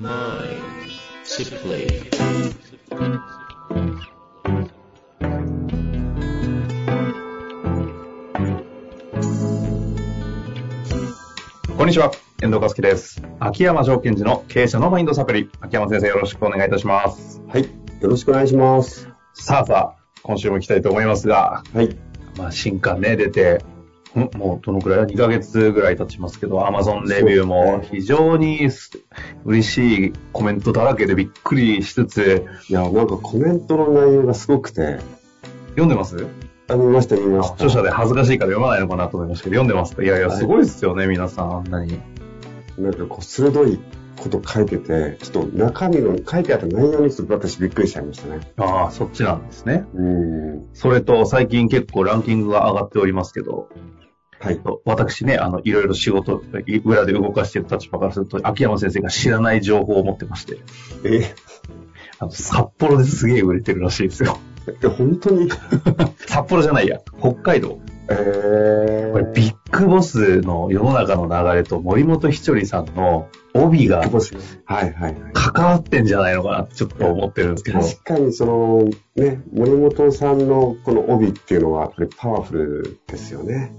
こんにちは、遠藤和樹です。秋山条件時の経営者のマインドサプリ。秋山先生よろしくお願いいたします。はい。よろしくお願いします。さあさあ、今週も行きたいと思いますが、はい。まあ新刊ね、出て、んもうどのくらい ?2 ヶ月ぐらい経ちますけど、Amazon レビューも非常にす嬉しいコメントだらけでびっくりしつつ、いや、なんかコメントの内容がすごくて、読んでます？あ、見ました、見ました。著者で恥ずかしいから読まないのかなと思いましたけど、読んでますかいやいや、はいすごいですよね、皆さん、あんなに。なんかこう、鋭いこと書いてて、ちょっと中身の、書いてあった内容にちょっと私びっくりしちゃいましたね。ああ、そっちなんですね。うん。それと、最近結構ランキングが上がっておりますけど、はい。私ね、あの、いろいろ仕事、裏で動かしている立場からすると、秋山先生が知らない情報を持ってまして、え、あの札幌ですげえ売れてるらしいですよ。え本当に？札幌じゃないや、北海道。えー。これ、ビッグボスの世の中の流れと森本ひとりさんの帯がはいはい。関わってんじゃないのかなってちょっと思ってるんですけど。確かにその、ね、森本さんのこの帯っていうのは、これパワフルですよね。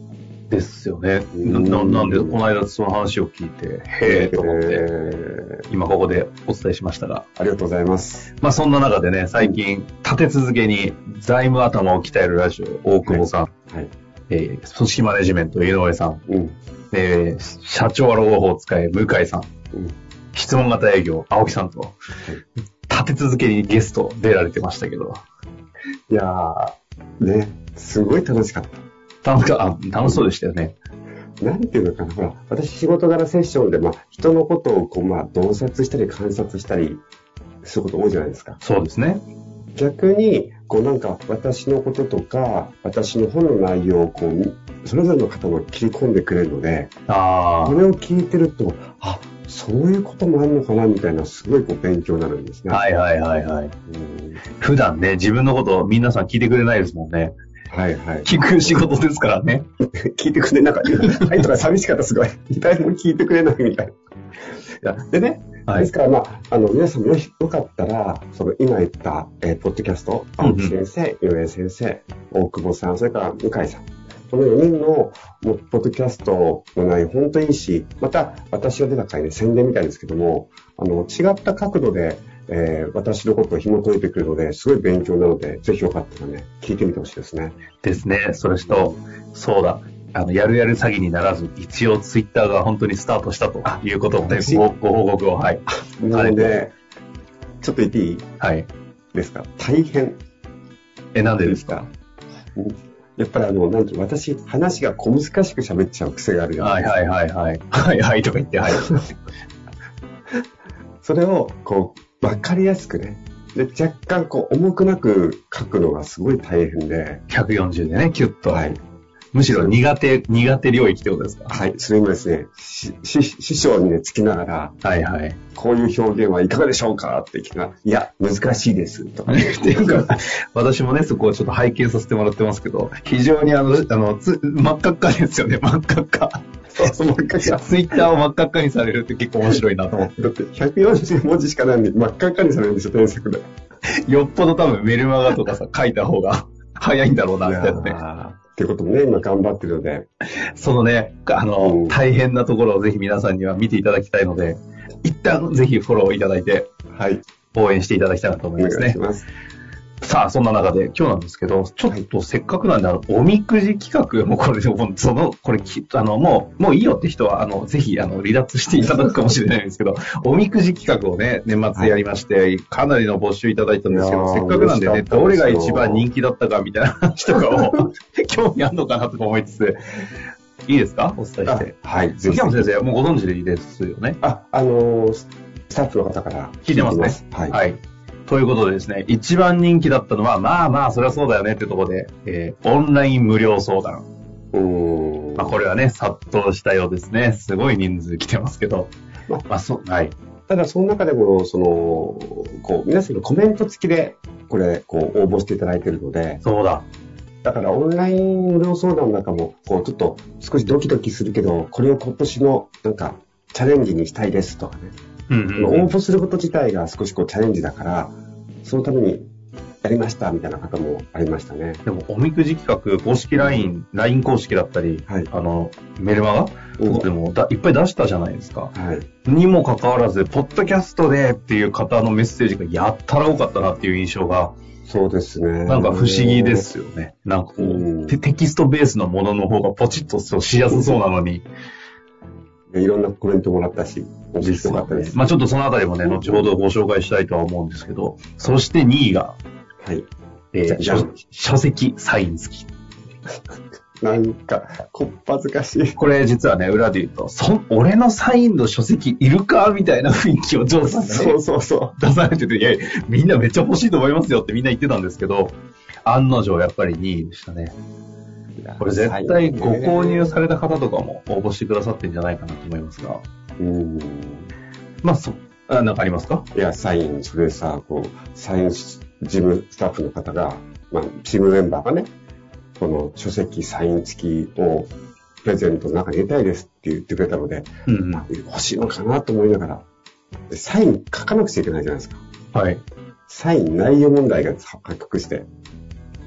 ですよね。うんななんで、この間その話を聞いて、へえと思って、えー今ここでお伝えしましたが。ありがとうございます。まあそんな中でね、最近立て続けに財務頭を鍛えるラジオ、大久保さん、はい。えー組織マネジメント、井上さん、うん。えー社長は老後法を使え、向井さん、うん。質問型営業、青木さんと、立て続けにゲスト出られてましたけど、いやー、ね、すごい楽しかった。楽しかあ楽しそうでしたよね。なんていうのかな、ほら、私仕事柄セッションで、まあ、人のことをこう、まあ、洞察したり観察したりすること多いじゃないですか。そうですね。逆に、こうなんか、私のこととか、私の本の内容をこう、それぞれの方が切り込んでくれるので、あこれを聞いてると、あ、そういうこともあるのかな、みたいな、すごいこう、勉強になるんですね。あ、はいはいはいはい。うん普段ね、自分のことを皆さん聞いてくれないですもんね。はいはい。聞く仕事ですからね。聞いてくれなかった。はいとか寂しかった、すごい。誰も聞いてくれないみたいな。いや、でね、はいですから、まあ、あの、皆さんもよよかったら、その、今言った、えーポッドキャスト、青木先生、井上先生、大久保さん、それから向井さん。この4人の、ポッドキャストの内容、本当にいいし、また、私が出た回で宣伝みたいですけども、あの、違った角度で、えー私のことを紐解いてくるので、すごい勉強なので、ぜひよかったらね、聞いてみてほしいですね。ですね。それと、そうだ。あの、やるやる詐欺にならず、一応ツイッターが本当にスタートしたということもね、私ごご報告を、はい。なので、ちょっと言っていいはい。ですか？大変え、なんでですか？うんやっぱりあの、なんていうの私、話が小難しく喋っちゃう癖があるじゃなはいいですか。はいはいはい。はいはいとか言って、はい。それを、こう、わかりやすくね。で、若干、こう、重くなく書くのがすごい大変で、140でね、キュッと。はい。むしろ苦手、苦手領域ってことですか？はい。それもですね、しし師匠にね、つきながら、はいはい。こういう表現はいかがでしょうか？って聞きながら、いや、難しいです。とかね。っていうか、私もね、そこをちょっと拝見させてもらってますけど、非常にあの、あの、つ真っ赤っかですよね、真っ赤っか。そうそう、もう一回じゃツイッターを真っ赤っかにされるって結構面白いなと思って。だって、140文字しかないんで、真っ赤っかにされるんですよ、添削で。よっぽど多分メルマガとかさ、書いた方が早いんだろうな、みたいなね。ね。ってこともね、今頑張ってるので、そのね、あの、うん大変なところをぜひ皆さんには見ていただきたいので、一旦ぜひフォローいただいて、はい。応援していただきたいなと思いおますね。願いします。さあ、そんな中で今日なんですけど、ちょっとせっかくなんで、あの、おみくじ企画、もうこれ、もうその、これき、あの、もう、もういいよって人は、あの、ぜひ、あの、離脱していただくかもしれないんですけど、おみくじ企画をね、年末やりまして、かなりの募集いただいたんですけど、せっかくなんでね、どれが一番人気だったかみたいな話とかを、興味あるのかなとか思いつつ、いいですか？お伝えして。あはい、ぜひ。関山先生、もうご存知でいいですよね？あ、あのーススタッフの方から聞いてますね。はい。はい。ということでですね、一番人気だったのは、まあまあ、そりゃそうだよねってところで、えーオンライン無料相談。うーん。まあ、これはね、殺到したようですね。すごい人数来てますけど。ままあ、そう、はい。ただ、その中でも、その、こう、皆さんのコメント付きで、これ、こう、応募していただいているので、そうだ。だからオンライン無料相談なんかも、こう、ちょっと少しドキドキするけど、これを今年の、なんか、チャレンジにしたいですとかね。うんうんうん応募すること自体が少しこうチャレンジだから、そのためにやりましたみたいな方もありましたね。でも、おみくじ企画、公式 LINE、LINE 公式だったり、はいあの、メルマガうんでもだいっぱい出したじゃないですか。はい。にもかかわらず、ポッドキャストでっていう方のメッセージがやったら多かったなっていう印象が、そうですね。なんか不思議で。すよね。なんかこうんう、テテキストベースのものの方がポチッとしやすそうなのに。いろんなコメントもらったし、面白かったです。まあちょっとそのあたりもね、後ほどご紹介したいとは思うんですけど、そして2位が、はい。えー書書籍サイン付き。なんか、こっぱずかしい。これ実はね、裏で言うと、そ俺のサインの書籍いるか？みたいな雰囲気をジョーさんがねそうそうそ出されてて、いや、みんなめっちゃ欲しいと思いますよってみんな言ってたんですけど、案の定やっぱり2位でしたね。う。これ絶対ご購入された方とかも応募してくださってんじゃないかなと思いますが。うん。まあ、そ、あなんかありますか？いや、サイン、それさ、こう、サイン事務スタッフの方が、まあ、チームメンバーがね、この書籍サイン付きをプレゼントの中に入れたいですって言ってくれたので、うんうん。まあ欲しいのかなと思いながら、でサイン書かなくちゃいけないじゃないですか。はい。サイン内容問題が発覚して。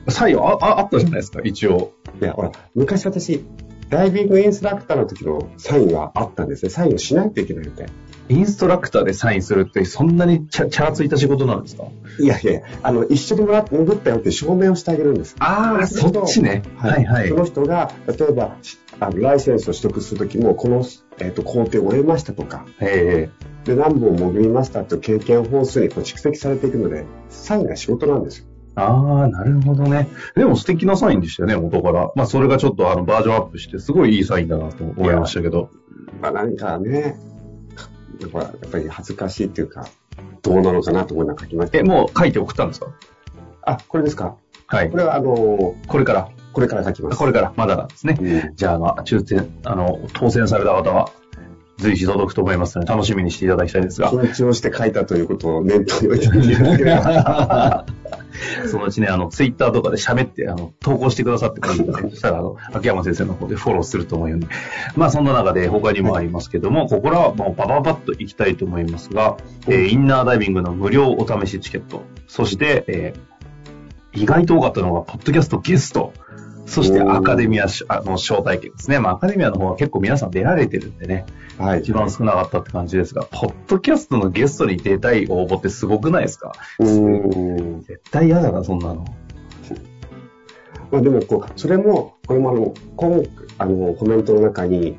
サインあああったじゃないですか、一応。いや、ほら、昔私、ダイビングインストラクターの時のサインはあったんですね。サインをしないといけないので。インストラクターでサインするってそんなにチャチャラついた仕事なんですか？いやいや、あの、一緒にもらって戻ったよって証明をしてあげるんです。ああ、そっちね。はいはいそ。の人が、例えば、しあのライセンスを取得するときも、この、えっと工程を終えましたとか、えで、何本潜りましたという経験本数にこう蓄積されていくので、サインが仕事なんですよ。えああ、なるほどね。でも素敵なサインでしたよね、元から。まあ、それがちょっとあのバージョンアップして、すごいいいサインだなと思いましたけど。まあ、何かね、やっぱやっぱり恥ずかしいっていうか、どうなのかなと思いながら書きました。え、もう書いて送ったんですか？あ、これですか？はいこ。れは、あの、これから？これから書きます。これから、まだなんですね。うんじゃあ、あの、抽選、あの、当選された方は、随時届くと思いますので、楽しみにしていただきたいですが。緊張して書いたということを念頭に置いておいていただければ。そのうちね、あの、ツイッターとかで喋って、あの、投稿してくださってくれるんで、そしたら、あの、秋山先生の方でフォローすると思うんで。まあ、そんな中で他にもありますけども、ここからはもうバババッと行きたいと思いますが、えーインナーダイビングの無料お試しチケット、そして、えー意外と多かったのが、ポッドキャストゲスト、そしてアカデミアの招待券ですね。まあ、アカデミアの方は結構皆さん出られてるんでね、はい。一番少なかったって感じですが、ポッドキャストのゲストに出たい応募ってすごくないですか？うーん。絶対嫌だな、そんなの。まあでも、こう、それも、これもあの、今、あの、コメントの中に、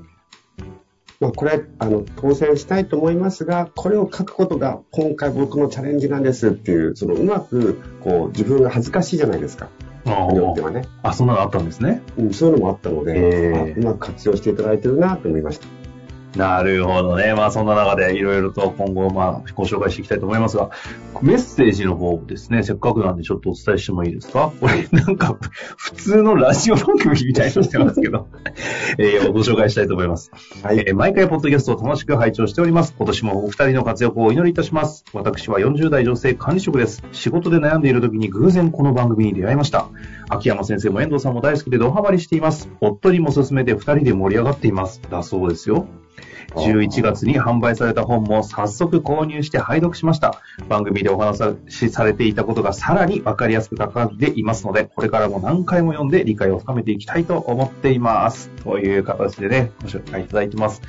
まあこれ、あの、当選したいと思いますが、これを書くことが今回僕のチャレンジなんですっていう、そのうまく、こう、自分が恥ずかしいじゃないですか。あによってはね。あ、そんなのあったんですね。うん、そういうのもあったので、うまく活用していただいてるなと思いました。なるほどね。まあそんな中でいろいろと今後まあご紹介していきたいと思いますが、メッセージの方ですね、せっかくなんでちょっとお伝えしてもいいですか？これなんか普通のラジオ番組みたいにしてますけど、えーご紹介したいと思います。はい。えー毎回ポッドキャストを楽しく拝聴しております。今年もお二人の活躍をお祈りいたします。私は40代女性管理職です。仕事で悩んでいる時に偶然この番組に出会いました。秋山先生も遠藤さんも大好きでドハマりしています。夫にも勧めて二人で盛り上がっています。だそうですよ。11月に販売された本も早速購入して拝読しました。番組でお話しされていたことがさらにわかりやすく書かれていますので、これからも何回も読んで理解を深めていきたいと思っています。という形でね、ご紹介いただいてます。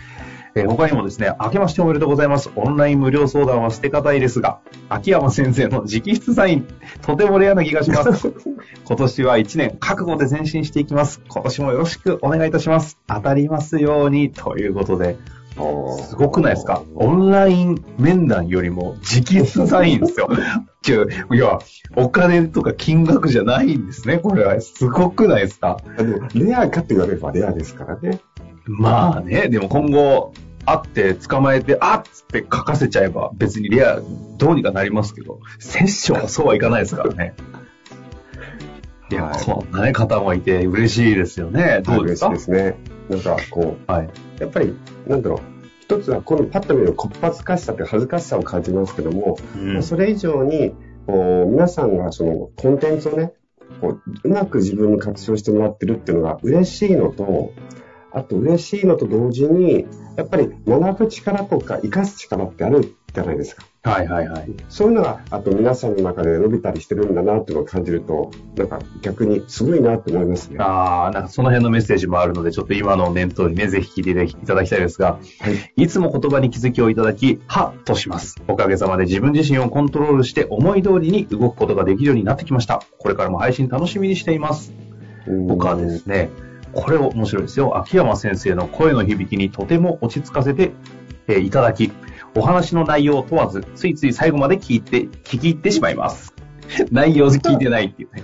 えー他にもですね、明けましておめでとうございます。オンライン無料相談は捨て方いですが、秋山先生の直筆サイン、とてもレアな気がします。今年は1年覚悟で前進していきます。今年もよろしくお願いいたします。当たりますように、ということで、すごくないですか？オンライン面談よりも直筆サインですよ。ちゅいや、お金とか金額じゃないんですね、これは。すごくないですか？あでも、レアかって言われればレアですからね。まあね、でも今後、会って捕まえて、あっつって書かせちゃえば別にレア、どうにかなりますけど、セッションはそうはいかないですからね。いや、はいこんなね、方もいて嬉しいですよね。どうですか？嬉しいですね。なんか、こはい。う、やっぱり、なんだろう。一つは、このパッと見るこっぱずかしさって恥ずかしさを感じますけども、うんそれ以上に、皆さんがそのコンテンツをね、こううまく自分に活用してもらってるっていうのが嬉しいのと、あと嬉しいのと同時に、やっぱり学ぶ力とか活かす力ってあるじゃないですか。はいはいはい。そういうのが、あと皆さんの中で伸びたりしてるんだなっていうのを感じると、なんか逆にすごいなって思いますね。ああ、なんかその辺のメッセージもあるので、ちょっと今の念頭にね、ぜひ聞いていただきたいですが、はい。いつも言葉に気づきをいただき、はっとします。おかげさまで自分自身をコントロールして思い通りに動くことができるようになってきました。これからも配信楽しみにしています。僕はですね、これ面白いですよ。秋山先生の声の響きにとても落ち着かせて、えーいただき、お話の内容を問わず、ついつい最後まで聞いて、聞き入ってしまいます。内容聞いてないっていうね。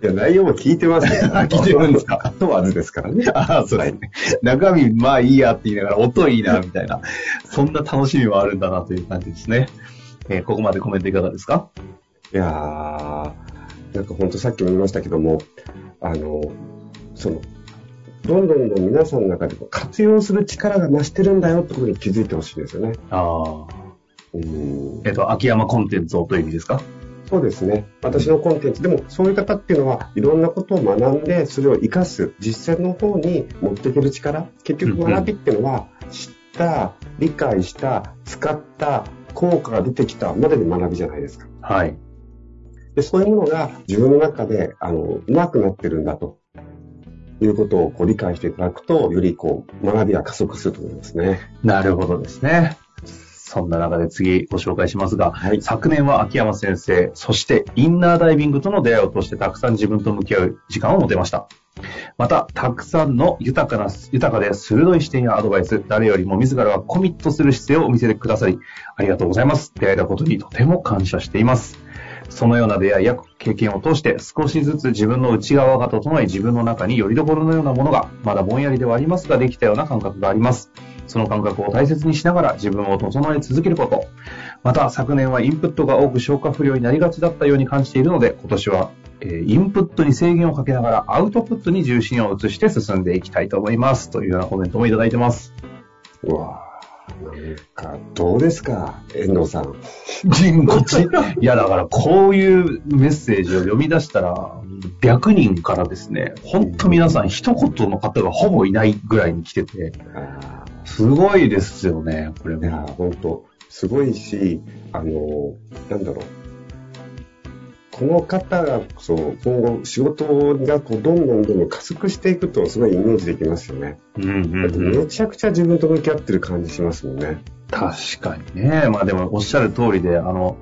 いや、内容も聞いてますよ。聞いてるんですか？問わずですからね。ああ、そうですね。中身、まあいいやって言いながら、音いいな、みたいな。そんな楽しみもあるんだなという感じですね。えーここまでコメントいかがですかいやー、なんか本当さっきも言いましたけども、あの、その、どんどんどん皆さんの中で活用する力が増してるんだよってことに気づいてほしいんですよね。ああ。うんえっと、秋山コンテンツをという意味ですか？そうですね。私のコンテンツ。でも、そういう方っていうのは、いろんなことを学んで、それを活かす、実践の方に持っていける力。結局、学びっていうのは、知った、理解した、使った、効果が出てきたまでの学びじゃないですか。はい。で、そういうものが自分の中で、あの、うまくなってるんだと。いうことをこう理解していただくと、よりこう、学びが加速すると思いますね。なるほどですね。そんな中で次ご紹介しますが、はい。昨年は秋山先生、そしてインナーダイビングとの出会いを通してたくさん自分と向き合う時間を持てました。また、たくさんの豊かな、豊かで鋭い視点やアドバイス、誰よりも自らはコミットする姿勢をお見せてくださり、ありがとうございます。出会えたことにとても感謝しています。そのような出会いや経験を通して少しずつ自分の内側が整い自分の中に拠り所のようなものがまだぼんやりではありますができたような感覚があります。その感覚を大切にしながら自分を整え続けること。また昨年はインプットが多く消化不良になりがちだったように感じているので今年は、インプットに制限をかけながらアウトプットに重心を移して進んでいきたいと思います。というようなコメントもいただいてます。うわなんか、どうですか遠藤さん。人こっち。いや、だからこういうメッセージを読み出したら、100人からですね、本当皆さん一言の方がほぼいないぐらいに来てて、あすごいですよね、これーいやも。本当すごいし、あの、なんだろう。この方が、そう、今後仕事がこうどんどんどんどん加速していくとすごいイメージできますよね。うんうんうんめちゃくちゃ自分と向き合ってる感じしますもんね。確かにね。まあでもおっしゃる通りで、あの、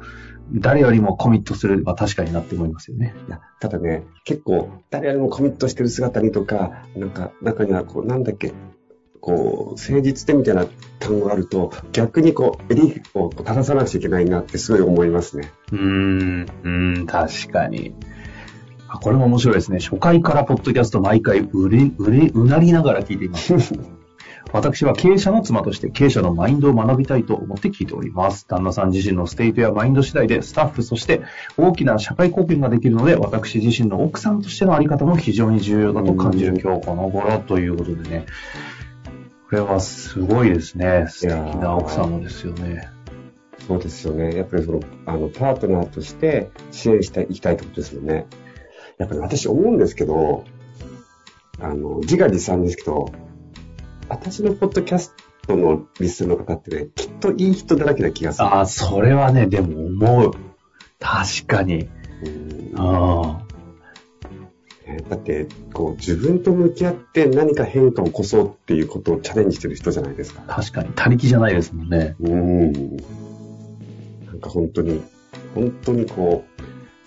誰よりもコミットするは確かになって思いますよね。いやただね、結構、誰よりもコミットしてる姿にとか、なんか、中には、こう、なんだっけ、こう、誠実でみたいな単語があると、逆にこう、襟を正さなくちゃいけないなってすごい思いますね。うーん、うん、確かに。あこれも面白いですね。初回からポッドキャスト毎回うれ、うれ、うなりながら聞いています。私は経営者の妻として経営者のマインドを学びたいと思って聞いております。旦那さん自身のステートやマインド次第でスタッフ、そして大きな社会貢献ができるので、私自身の奥さんとしてのあり方も非常に重要だと感じる今日この頃ということでね。これはすごいですね。素敵な奥様ですよね。そうですよね。やっぱりその、あの、パートナーとして支援していきたいってことですよね。やっぱり私思うんですけど、あの、自画自賛ですけど、私のポッドキャストのリスナーの方ってね、きっといい人だらけな気がする。ああ、それはね、でも思う。確かに。うんあねだって、こう、自分と向き合って何か変化を起こそうっていうことをチャレンジしてる人じゃないですか。あ、確かに。他力じゃないですもんね。うん。なんか本当に、本当にこ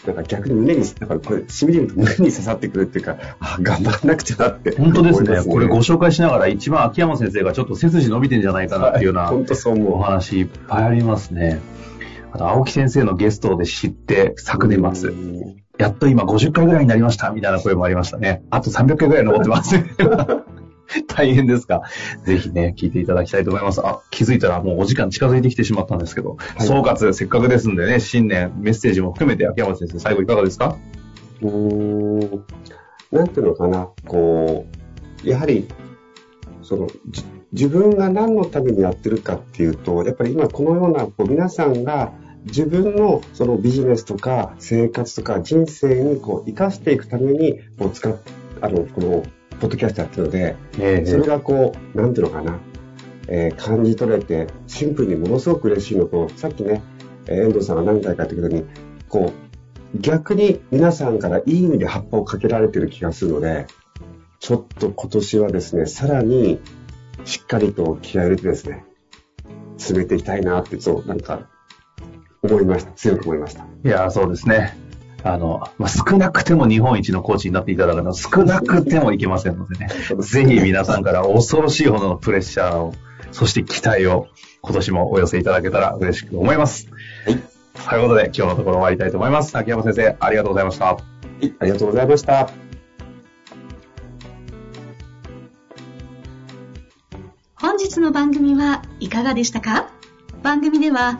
う、なんか逆に胸に、だからこれ、しみじみと胸に刺さってくるっていうか、あ、頑張らなくちゃなって本当ですね。これご紹介しながら一番秋山先生がちょっと背筋伸びてんじゃないかなっていうような本当そうお思う。話いっぱいありますね。あと、青木先生のゲストで知って、昨年末、うんやっと今50回ぐらいになりました、みたいな声もありましたね。あと300回ぐらい残ってます。大変ですが、ぜひね、聞いていただきたいと思います。あ、気づいたらもうお時間近づいてきてしまったんですけど、い。総括、せっかくですんでね、新年、メッセージも含めて秋山先生、最後いかがですか？うーん。なんていうのかな、こう、やはり、その、じ自分が何のためにやってるかっていうと、やっぱり今このような、こう皆さんが自分のそのビジネスとか生活とか人生にこう生かしていくために、こう使っ、あの、このポッドキャストやってるので、えそれがこう、なんていうのかな、えー感じ取れて、シンプルにものすごく嬉しいのと、さっきね、えー遠藤さんが何回か言ったように、こう、逆に皆さんからいい意味で葉っぱをかけられてる気がするので、ちょっと今年はですね、さらにしっかりと気合を入れてですね、詰めていきたいなって、そう、なんか、思いました。強く思いました。いや、そうですね。あの、まあ、少なくても日本一のコーチになっていただくのは少なくてもいけませんのでね。ぜひ皆さんから恐ろしいほどのプレッシャーを、そして期待を今年もお寄せいただけたら嬉しく思います。はい。ということで今日のところ終わりたいと思います。秋山先生、ありがとうございました。はい、ありがとうございました。本日の番組はいかがでしたか？番組では